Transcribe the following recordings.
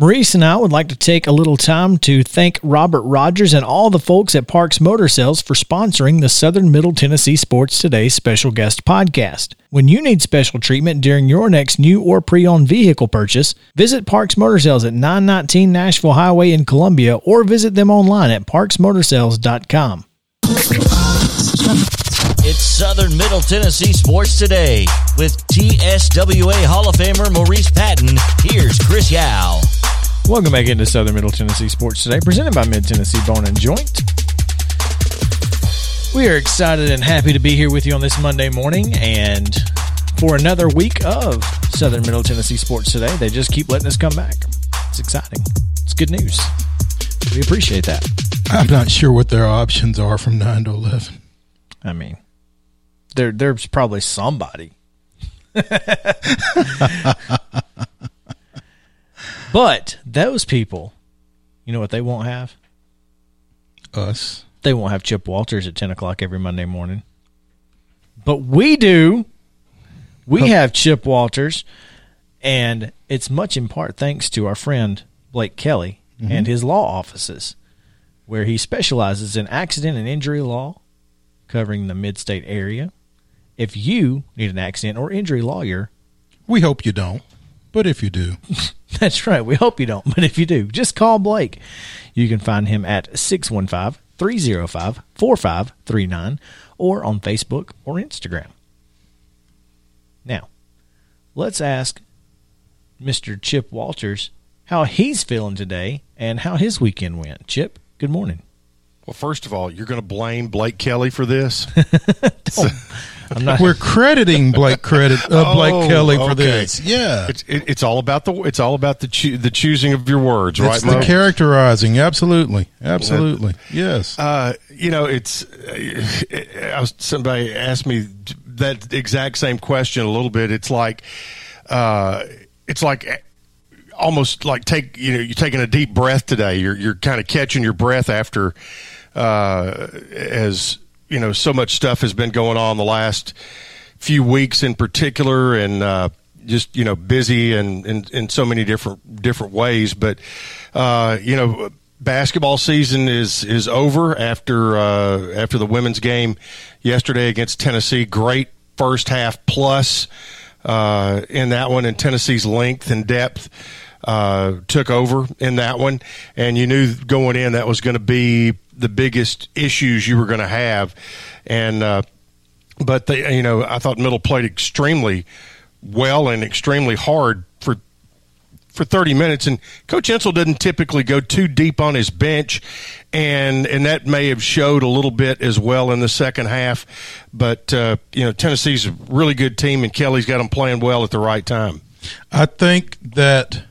Maurice and I would like to take a little time to thank Robert Rogers and all the folks at Parks Motor Sales for sponsoring the Southern Middle Tennessee Sports Today special guest podcast. When you need special treatment during your next new or pre owned vehicle purchase, visit Parks Motor Sales at 919 Nashville Highway in Columbia or visit them online at parksmotorsales.com. It's Southern Middle Tennessee Sports Today with TSWA Hall of Famer Maurice Patton. Here's Chris Yao. Welcome back into Southern Middle Tennessee Sports Today, presented by Mid Tennessee Bone and Joint. We are excited and happy to be here with you on this Monday morning and for another week of Southern Middle Tennessee Sports Today. They just keep letting us come back. It's exciting. It's good news. We appreciate that. I'm not sure what their options are from 9 to 11. I mean, there there's probably somebody. but those people, you know what they won't have? Us. They won't have Chip Walters at 10 o'clock every Monday morning. But we do. We have Chip Walters, and it's much in part thanks to our friend Blake Kelly mm-hmm. and his law offices, where he specializes in accident and injury law, covering the mid state area. If you need an accident or injury lawyer, We hope you don't, but if you do, That's right. We hope you don't, but if you do, just call Blake. You can find him at 615 305 4539 or on Facebook or Instagram. Now, let's ask Mr. Chip Walters how he's feeling today and how his weekend went. Chip, good morning. Well, first of all, you're going to blame Blake Kelly for this? I'm not. we're crediting Blake credit uh, Blake Oh, Kelly for okay. this. Yeah. It's it, it's all about the it's all about the choo- the choosing of your words, It's right? the Mo? characterizing. Absolutely. Absolutely. Yes. Uh, you know, it's. Uh, I was, somebody asked me that exact same question a little bit. It's like, uh, it's like almost like take you know you're taking a deep breath today. You're you're kind of catching your breath after, uh, as you know, so much stuff has been going on the last few weeks in particular, and. Uh, just you know, busy and in, in so many different different ways, but uh, you know, basketball season is is over after uh, after the women's game yesterday against Tennessee. Great first half plus uh, in that one, and Tennessee's length and depth uh, took over in that one, and you knew going in that was going to be the biggest issues you were going to have, and uh, but they, you know, I thought Middle played extremely well and extremely hard for for 30 minutes. And coach Insell didn't typically go too deep on his bench and and that may have showed a little bit as well in the second half. But uh, you know Tennessee's a really good team and Kellie's got them playing well at the right time. I think that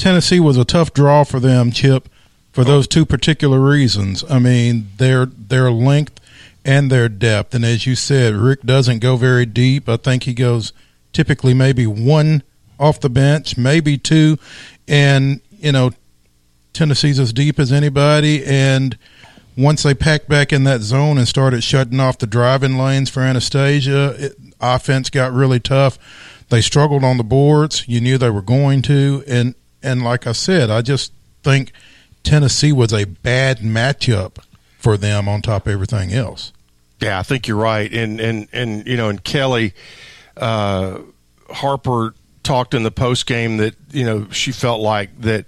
Tennessee was a tough draw for them, Chip, for those two particular reasons. I mean, their their length and their depth. And as you said, Rick doesn't go very deep. I think he goes typically maybe one off the bench, maybe two. And, you know, Tennessee's as deep as anybody. And once they packed back in that zone and started shutting off the driving lanes for Anastasia, it, offense got really tough. They struggled on the boards. You knew they were going to, and and like I said, I just think Tennessee was a bad matchup for them on top of everything else. Yeah, I think you're right. And and and you know, and Kellie uh, Harper talked in the post game that you know she felt like that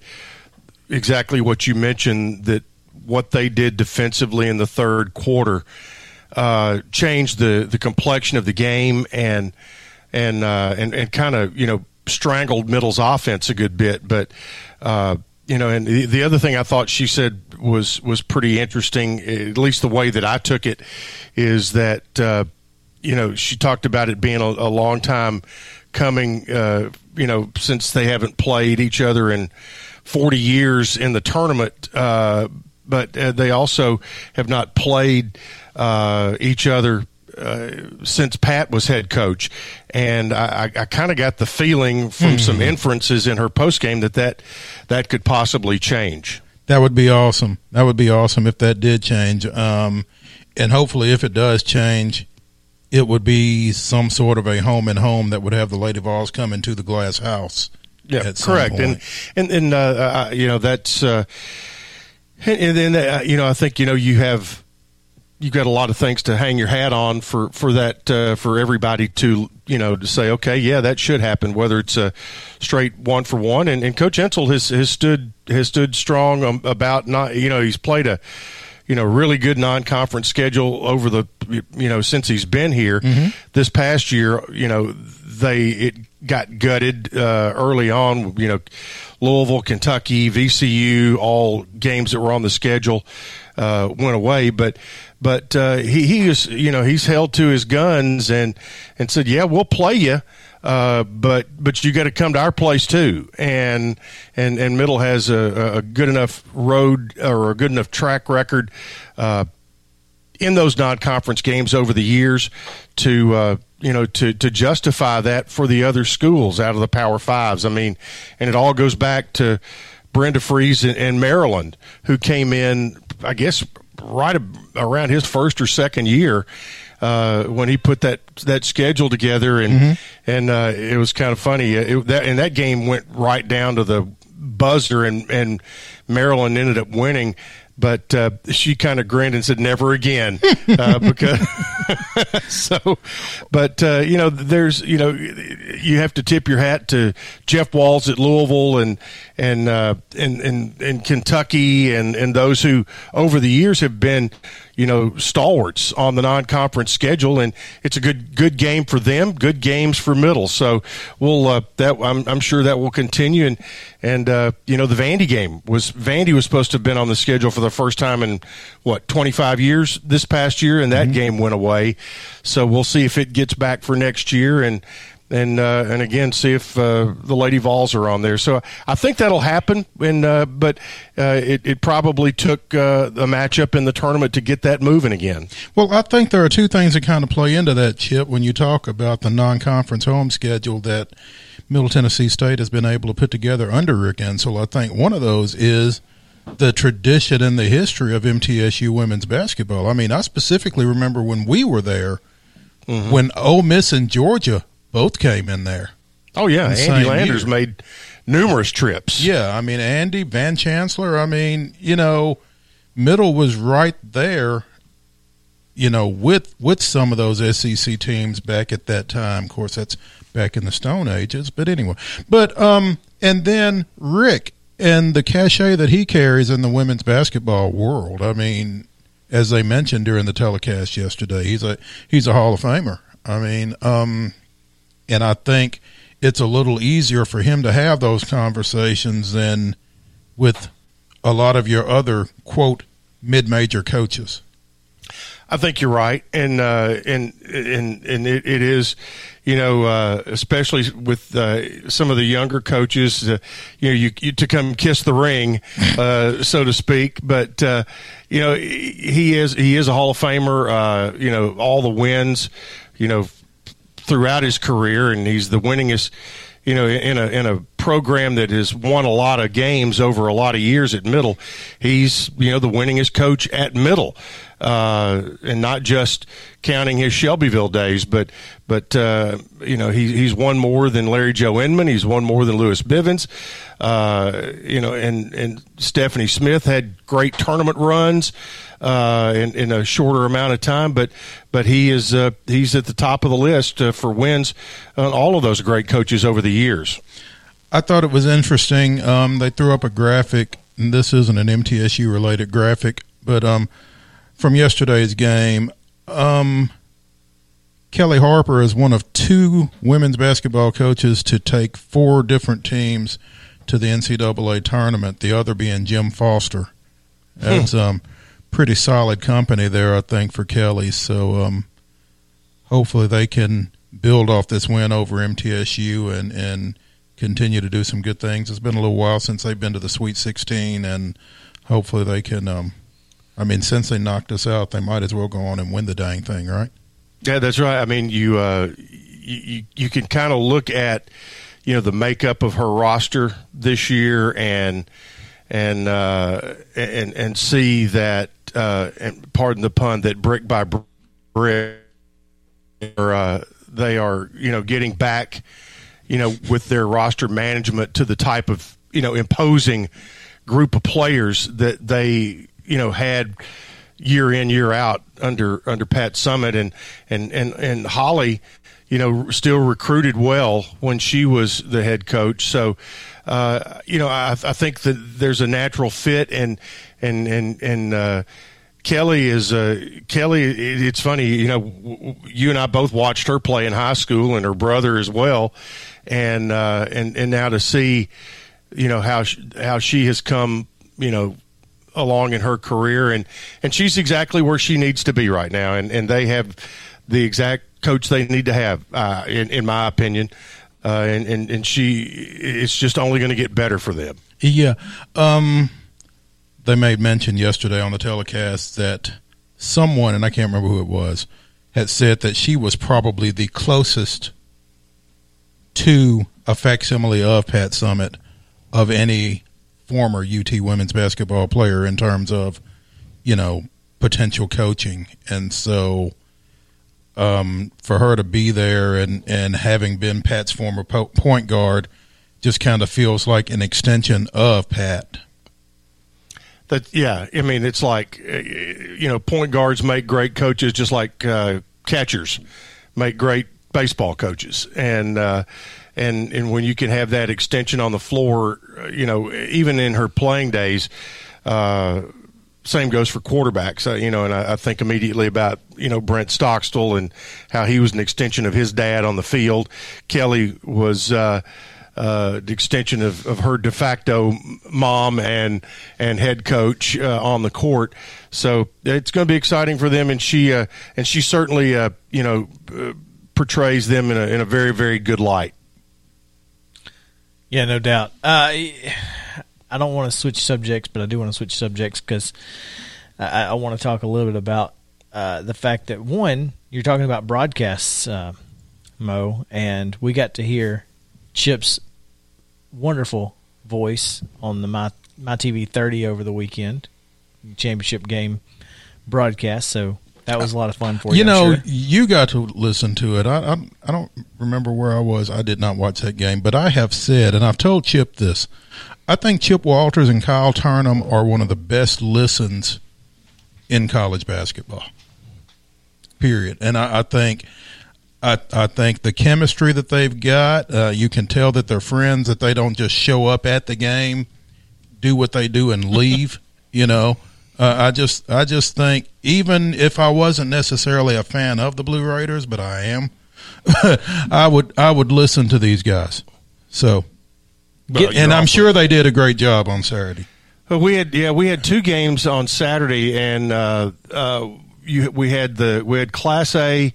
exactly what you mentioned that what they did defensively in the third quarter uh, changed the the complexion of the game and and uh, and and kind of you know strangled Middle's offense a good bit, but. Uh, you know, and the, the other thing I thought she said was was pretty interesting, at least the way that I took it, is that uh, you know she talked about it being a, a long time coming, uh, you know, since they haven't played each other in 40 years in the tournament, uh, but uh, they also have not played uh, each other uh, since Pat was head coach, and I, I kind of got the feeling from some inferences in her post game that, that that could possibly change. That would be awesome. That would be awesome if that did change. Um, and hopefully, if it does change, it would be some sort of a home and home that would have the Lady Vols come into the glass house. Yeah, correct. And and and uh, uh, you know that's uh, and, and then uh, you know I think you know you have you've got a lot of things to hang your hat on for for that uh, for everybody to you know to say okay yeah that should happen whether it's a straight one for one. And, and Coach Insell has has stood has stood strong um, about not you know he's played a you know really good non-conference schedule over the you know since he's been here. This past year you know they it got gutted uh, early on you know Louisville Kentucky VCU all games that were on the schedule uh, went away. But but uh, he he is you know he's held to his guns and and said yeah we'll play you uh, but but you got to come to our place too, and and and Middle has a, a good enough road or a good enough track record uh, in those non-conference games over the years to uh, you know to to justify that for the other schools out of the Power Fives. I mean, and it all goes back to Brenda Frese in, in Maryland, who came in, I guess, right ab- around his first or second year uh, when he put that that schedule together, and and uh, it was kind of funny. It, that and that game went right down to the buzzer, and and Maryland ended up winning. But uh, she kind of grinned and said, "Never again," uh, because so. But uh, you know, there's you know, you have to tip your hat to Jeff Walz at Louisville and and uh, and, and and Kentucky and and those who over the years have been you know stalwarts on the non-conference schedule, and it's a good good game for them, good games for middle. So we'll uh, that I'm, I'm sure that will continue, and and uh, you know the Vandy game was Vandy was supposed to have been on the schedule for the first time in what 25 years this past year, and that game went away. So we'll see if it gets back for next year, and and uh, and again see if uh, the Lady Vols are on there. So I think that'll happen. And uh, but uh, it, it probably took uh, a matchup in the tournament to get that moving again. Well, I think there are two things that kind of play into that, Chip, when you talk about the non conference home schedule that Middle Tennessee State has been able to put together under Rick Insell. I think one of those is the tradition and the history of MTSU women's basketball. I mean, I specifically remember when we were there, when Ole Miss and Georgia both came in there. Oh yeah, Andy Landers year. made numerous trips. Yeah, I mean Andy Van Chancellor. I mean, you know, Middle was right there. You know, with with some of those SEC teams back at that time. Of course, that's back in the Stone Ages. But anyway, but um, and then Rick and the cachet that he carries in the women's basketball world. I mean, as they mentioned during the telecast yesterday, he's a he's a Hall of Famer. I mean, um, and I think it's a little easier for him to have those conversations than with a lot of your other quote mid-major coaches. I think you're right, and uh, and and and it, it is, you know, uh, especially with uh, some of the younger coaches, uh, you know, you, you to come kiss the ring, uh, so to speak. But uh, you know, he is he is a Hall of Famer. Uh, you know, all the wins, you know, throughout his career, and he's the winningest. You know, in a in a program that has won a lot of games over a lot of years at Middle. He's you know the winningest coach at Middle, uh, and not just counting his Shelbyville days, but but uh, you know he, he's won more than Larry Joe Inman. He's won more than Lewis Bivens. Uh, you know, and and Stephany Smith had great tournament runs uh, in, in a shorter amount of time, but but he is uh, he's at the top of the list uh, for wins on all of those great coaches over the years. I thought it was interesting. Um, they threw up a graphic, and this isn't an MTSU related graphic, but um, from yesterday's game, um, Kellie Harper is one of two women's basketball coaches to take four different teams to the NCAA tournament. The other being Jim Foster. That's um, pretty solid company there, I think, for Kellie. So um, hopefully they can build off this win over MTSU and and continue to do some good things. It's been a little while since they've been to the Sweet 16, and hopefully they can. Um, I mean, since they knocked us out, they might as well go on and win the dang thing, right? Yeah, that's right. I mean, you uh, you you can kind of look at you know the makeup of her roster this year and and uh, and and see that uh, and pardon the pun that brick by brick or, uh, they are you know getting back you know with their roster management to the type of you know imposing group of players that they you know had year in year out under under Pat Summitt and and and and Holly you know still recruited well when she was the head coach so uh, you know I, I think that there's a natural fit and and and and uh, Kellie is uh, Kellie. It, it's funny, you know. You and I both watched her play in high school, and her brother as well, and uh, and and now to see, you know how she, how she has come, you know, along in her career, and and she's exactly where she needs to be right now, and and they have the exact coach they need to have, uh, in in my opinion, uh, and and and she, it's just only going to get better for them. Yeah. Um, they made mention yesterday on the telecast that someone, and I can't remember who it was, had said that she was probably the closest to a facsimile of Pat Summitt of any former UT women's basketball player in terms of, you know, potential coaching. And so um, for her to be there and, and having been Pat's former po- point guard just kind of feels like an extension of Pat. That yeah, I mean it's like uh, you know point guards make great coaches, just like uh, catchers make great baseball coaches, and uh, and and when you can have that extension on the floor, you know even in her playing days. Uh, same goes for quarterbacks, uh, you know, and I, I think immediately about you know Brent Stockstill and how he was an extension of his dad on the field. Kellie was uh, uh, the extension of, of her de facto mom and and head coach uh, on the court. So it's going to be exciting for them, and she uh, and she certainly uh, you know uh, portrays them in a in a very very good light. Yeah, no doubt. Uh, I don't want to switch subjects, but I do want to switch subjects because I, I want to talk a little bit about uh, the fact that one, you're talking about broadcasts, uh, Mo, and we got to hear Chip's wonderful voice on the my my TV 30 over the weekend championship game broadcast. So that was a lot of fun for you. You know, sure. you got to listen to it. I, I I don't remember where I was. I did not watch that game, but I have said, and I've told Chip this. I think Chip Walters and Kyle Turnham are one of the best listens in college basketball. Period. And I, I think. I, I think the chemistry that they've got, uh, you can tell that they're friends, that they don't just show up at the game, do what they do, and leave. you know, uh, I just I just think even if I wasn't necessarily a fan of the Blue Raiders, but I am, I would I would listen to these guys. So, Well, and I'm awful. sure they did a great job on Saturday. We had yeah we had two games on Saturday, and uh, uh, you, we had the we had Class A,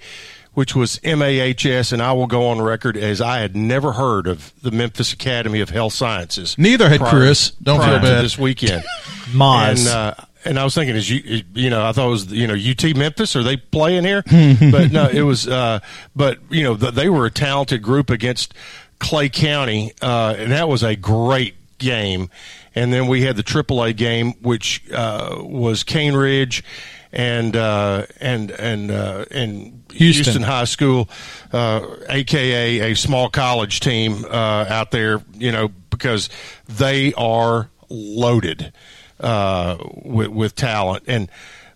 which was MAHS, and I will go on record as I had never heard of the Memphis Academy of Health Sciences. Neither had prior- Chris. Don't prior feel to bad. This weekend, Moz. and uh, and I was thinking, is you you know I thought it was you know UT Memphis are they playing here? but no, it was. Uh, but you know th- they were a talented group against Clay County, uh, and that was a great game. And then we had the AAA game, which uh, was Cane Ridge and uh, and and uh, and Houston. Houston High School, uh, aka a small college team uh, out there. You know because they are loaded uh, with, with talent, and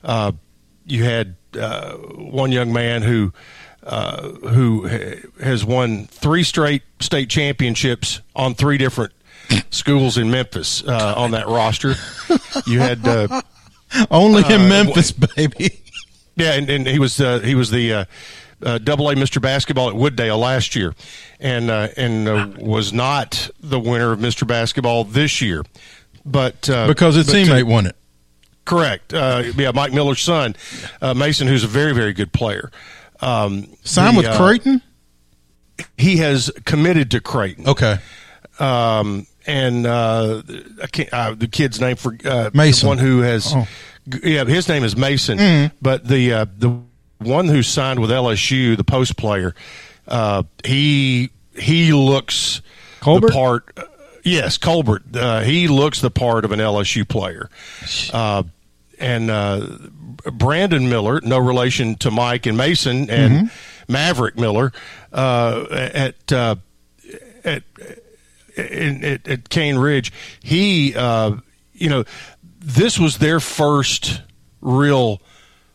uh, you had uh, one young man who uh, who ha- has won three straight state championships on three different schools in Memphis uh, on that roster. You had uh, Only in Memphis, baby. yeah, and, and he was uh, he was the uh, uh, Double A Mr. Basketball at Wooddale last year, and uh, and uh, was not the winner of Mr. Basketball this year, but uh, Because his to- teammate won it. correct, uh, yeah, Mike Miller's son, uh, Mason, who's a very very good player. Um, Signed with uh, Creighton? He has committed to Creighton. Okay. um, and uh, I can't, uh, the kid's name for uh, Mason. the one who has, Oh. yeah, his name is Mason. But the uh, the one who signed with LSU, the post player, uh, he he looks Colbert? the part. Yes, Colbert. Uh, he looks the part of an LSU player. Uh, and uh, Brandon Miller, no relation to Mike and Mason, and Maverick Miller uh, at uh, at in, at, at Cane Ridge, he, uh, you know, this was their first real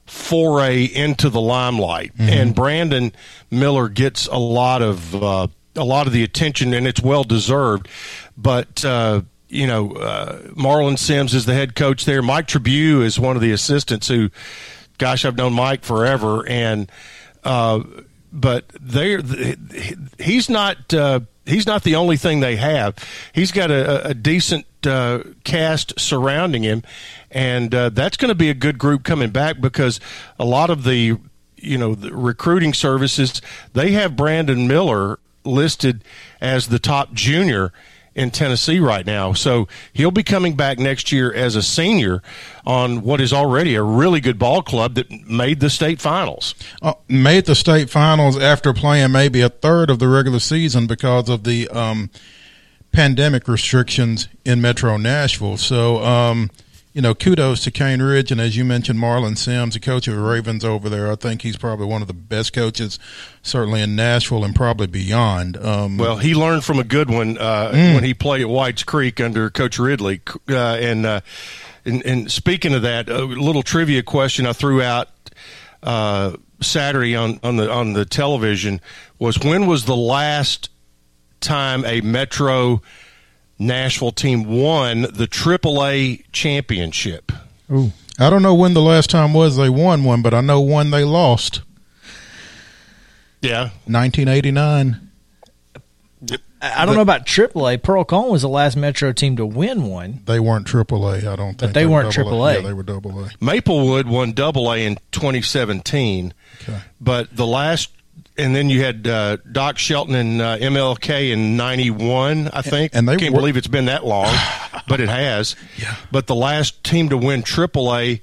foray into the limelight, and Brandon Miller gets a lot of uh, a lot of the attention, and it's well deserved. But uh, you know, uh, Marlon Sims is the head coach there. Mike Tribune is one of the assistants. Who, gosh, I've known Mike forever, and uh, but they he's not uh, he's not the only thing they have. He's got a, a decent uh, cast surrounding him, and uh, that's going to be a good group coming back because a lot of the you know the recruiting services they have Brandon Miller listed as the top junior in Tennessee right now. So he'll be coming back next year as a senior on what is already a really good ball club that made the state finals. Uh, made the state finals after playing maybe a third of the regular season because of the um, pandemic restrictions in Metro Nashville. So, um, you know, kudos to Cane Ridge, and as you mentioned, Marlon Sims, the coach of the Ravens over there. I think he's probably one of the best coaches, certainly in Nashville and probably beyond. Um, Well, he learned from a good one uh, when he played at White's Creek under Coach Ridley. Uh, and, uh, and and speaking of that, a little trivia question I threw out uh, Saturday on, on the on the television was when was the last time a Metro Nashville team won the AAA championship? Ooh. I don't know when the last time was they won one, but I know one they lost. Yeah, 1989. I I don't know about AAA. Pearl-Cohn was the last Metro team to win one. They weren't AAA. I don't think. they were weren't double AAA. Yeah, they were double A. Maplewood won Double A in 2017, Okay. but the last, and then you had uh, Doc Shelton and uh, MLK in '91, I think. And they can't were- believe it's been that long, but it has. Yeah. But the last team to win AAA,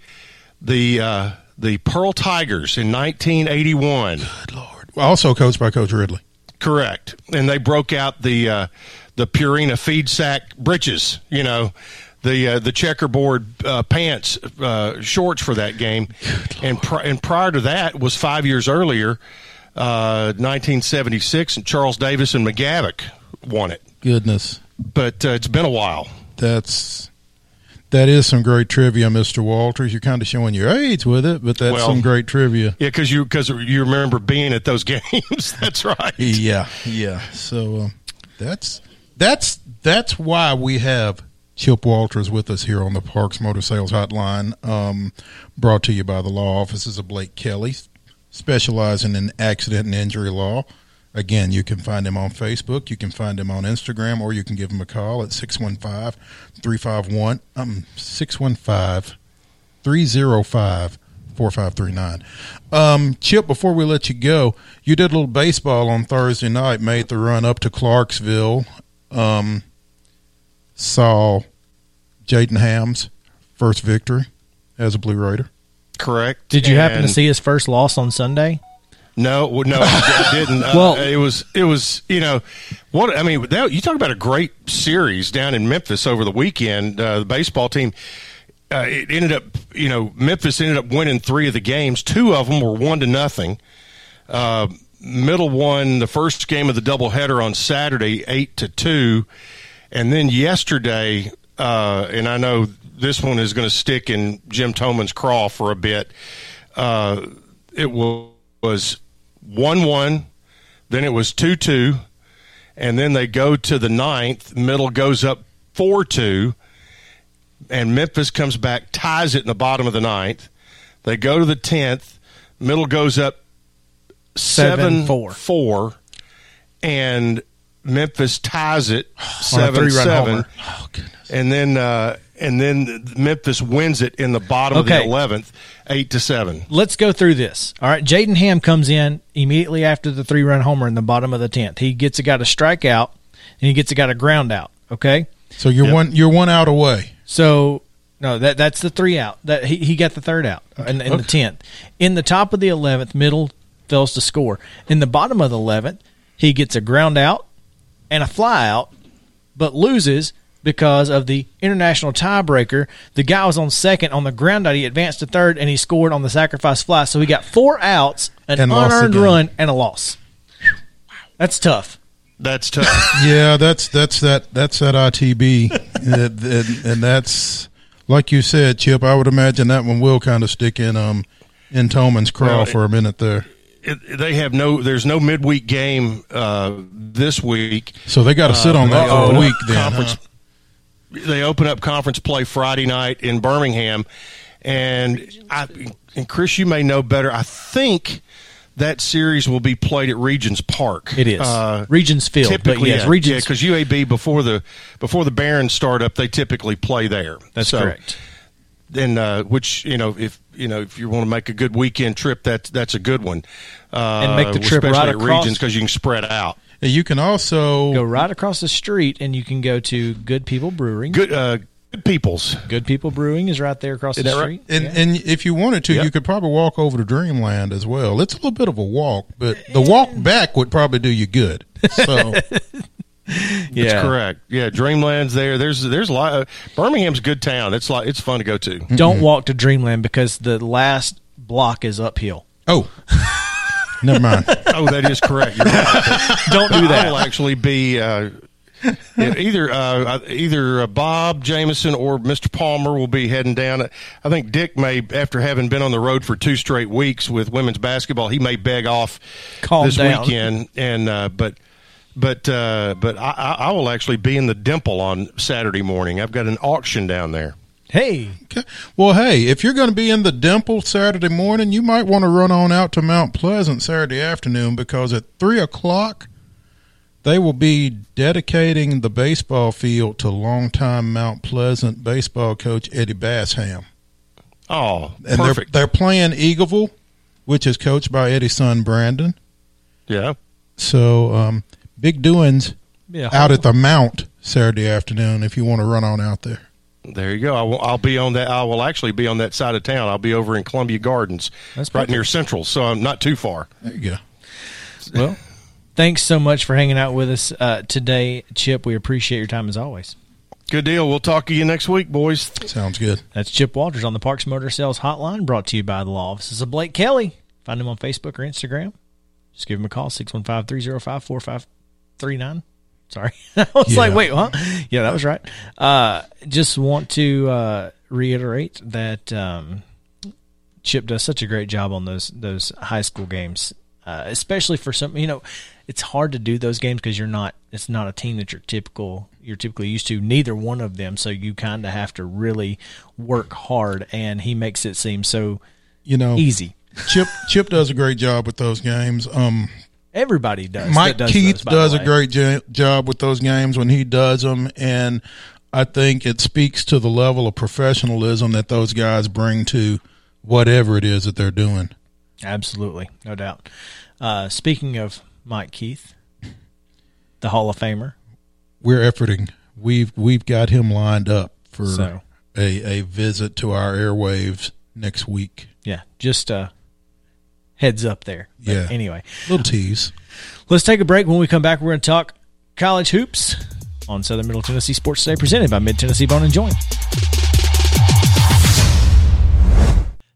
the uh, the Pearl Tigers in 1981. Good lord! Also coached by Coach Ridley. Correct, and they broke out the uh, the Purina feed sack breeches. You know, the uh, the checkerboard uh, pants uh, shorts for that game, and pri- and prior to that was five years earlier, uh, 1976, and Charles Davis and McGavock won it. Goodness. But uh, it's been a while. That's that is some great trivia, Mister Walters. You're kind of showing your age with it, but that's Well- some great trivia. Yeah, because you because you remember being at those games. That's right. Yeah, yeah. So um, that's that's that's why we have Chip Walters with us here on the Parks Motor Sales Hotline, um, brought to you by the law offices of Blake Kelly, specializing in accident and injury law. Again, you can find him on Facebook, you can find him on Instagram, or you can give him a call at 615 351 um 615 305 4539. Um, Chip, before we let you go, you did a little baseball on Thursday night, made the run up to Clarksville, um, saw Jaden Hamm's first victory as a Blue Raider. Correct. Did you happen to see his first loss on Sunday? No, no, I didn't. Uh, Well- it was it was you know what I mean. That, you talk about a great series down in Memphis over the weekend. Uh, the baseball team. Uh, it ended up, you know, Memphis ended up winning three of the games. Two of them were one to nothing. Uh, Middle one, the first game of the doubleheader on Saturday, eight to two, and then yesterday, uh, and I know this one is going to stick in Jim Toman's craw for a bit. Uh, it was one one, then it was two two, and then they go to the ninth. Middle goes up four two, and Memphis comes back, ties it in the bottom of the ninth. They go to the tenth. Middle goes up 7 4. and Memphis ties it seven three-run seven. Oh goodness. And then uh, and then Memphis wins it in the bottom of the eleventh, eight to seven. Let's go through this. All right, Jaden Hamm comes in immediately after the three run homer in the bottom of the tenth. He gets a guy to strike out, and he gets a guy to ground out. Okay, So you're one you're one out away. so no, that that's the three out. That he, he got the third out in, in the tenth. In the top of the eleventh, middle fails to score. In the bottom of the eleventh, he gets a ground out and a fly out, but loses because of the international tiebreaker. The guy was on second on the ground out. He advanced to third and he scored on the sacrifice fly. So he got four outs, an And lost unearned run, and a loss. That's tough. That's tough. Yeah, that's that's that that's that ITB, and, and, and that's like you said, Chip. I would imagine that one will kind of stick in um in Toman's craw Well, for a minute there. it, they have no. There's no midweek game uh, this week. So they got to sit on that for a week then. Conference, huh? They open up conference play Friday night in Birmingham, and I and Chris, you may know better. I think that series will be played at Regions Park. It is Uh, Regions Field, but typically, yes, yeah, Regions. because UAB before the before the Barons start up, they typically play there. That's So, correct. Then, uh, which you know, if you know, if you want to make a good weekend trip, that's that's a good one. Uh, And make the trip especially right at across- Regions because you can spread out. And You can also Go right across the street, and you can go to Good People Brewing. Good, uh, good peoples. Good People Brewing is right there across Is the that right? street. And, Yeah. and if you wanted to, Yep. you could probably walk over to Dreamland as well. It's a little bit of a walk, but the walk back would probably do you good. So That's correct. Yeah, Dreamland's there. There's there's a lot. Of, Birmingham's a good town. It's like it's fun to go to. Don't walk to Dreamland because the last block is uphill. oh, never mind. oh, that is correct. You're right. Don't do that. I will actually be uh, either uh, either uh, Bob Jameson or Mr. Palmer will be heading down. I think Dick may, after having been on the road for two straight weeks with women's basketball, he may beg off Calm this down. weekend. And uh, but but uh, but I I will actually be in the Dimple on Saturday morning. I've got an auction down there. Hey, Okay. Well, hey, if you're going to be in the Dimple Saturday morning, you might want to run on out to Mount Pleasant Saturday afternoon because at three o'clock they will be dedicating the baseball field to longtime Mount Pleasant baseball coach Eddie Bassham. Oh, And perfect. they're they're playing Eagleville, which is coached by Eddie's son Brandon. yeah. So um, big doings yeah, out at the Mount Saturday afternoon if you want to run on out there. There you go. I will, I'll be on that. I will actually be on that side of town. I'll be over in Columbia Gardens, That's right perfect. near Central, so I'm not too far. There you go. well, thanks so much for hanging out with us uh, today, Chip. We appreciate your time as always. Good deal. We'll talk to you next week, boys. Sounds good. That's Chip Walters on the Parks Motor Sales Hotline, brought to you by the law offices of Blake Kelly. Find him on Facebook or Instagram. Just give him a call, 615 305 4539. Sorry. I was Yeah. like, wait, huh? Yeah, that was right. Uh, just want to uh, reiterate that um, Chip does such a great job on those those high school games, uh, especially for some. You know, it's hard to do those games because you're not. It's not a team that you're typical. You're typically used to. Neither one of them, so you kind of have to really work hard. And he makes it seem so You know, easy. Chip Chip does a great job with those games. Um, Everybody does. Mike does Keith those, does a great jo- job with those games when he does them, and I think it speaks to the level of professionalism that those guys bring to whatever it is that they're doing. Absolutely, no doubt. Uh, speaking of Mike Keith, the Hall of Famer. We're efforting. We've we've got him lined up for So. a a visit to our airwaves next week. Yeah, just uh, heads up there. But Yeah. Anyway, Little tease. let's take a break. When we come back, we're going to talk college hoops on Southern Middle Tennessee Sports Today, presented by Mid Tennessee Bone and Joint.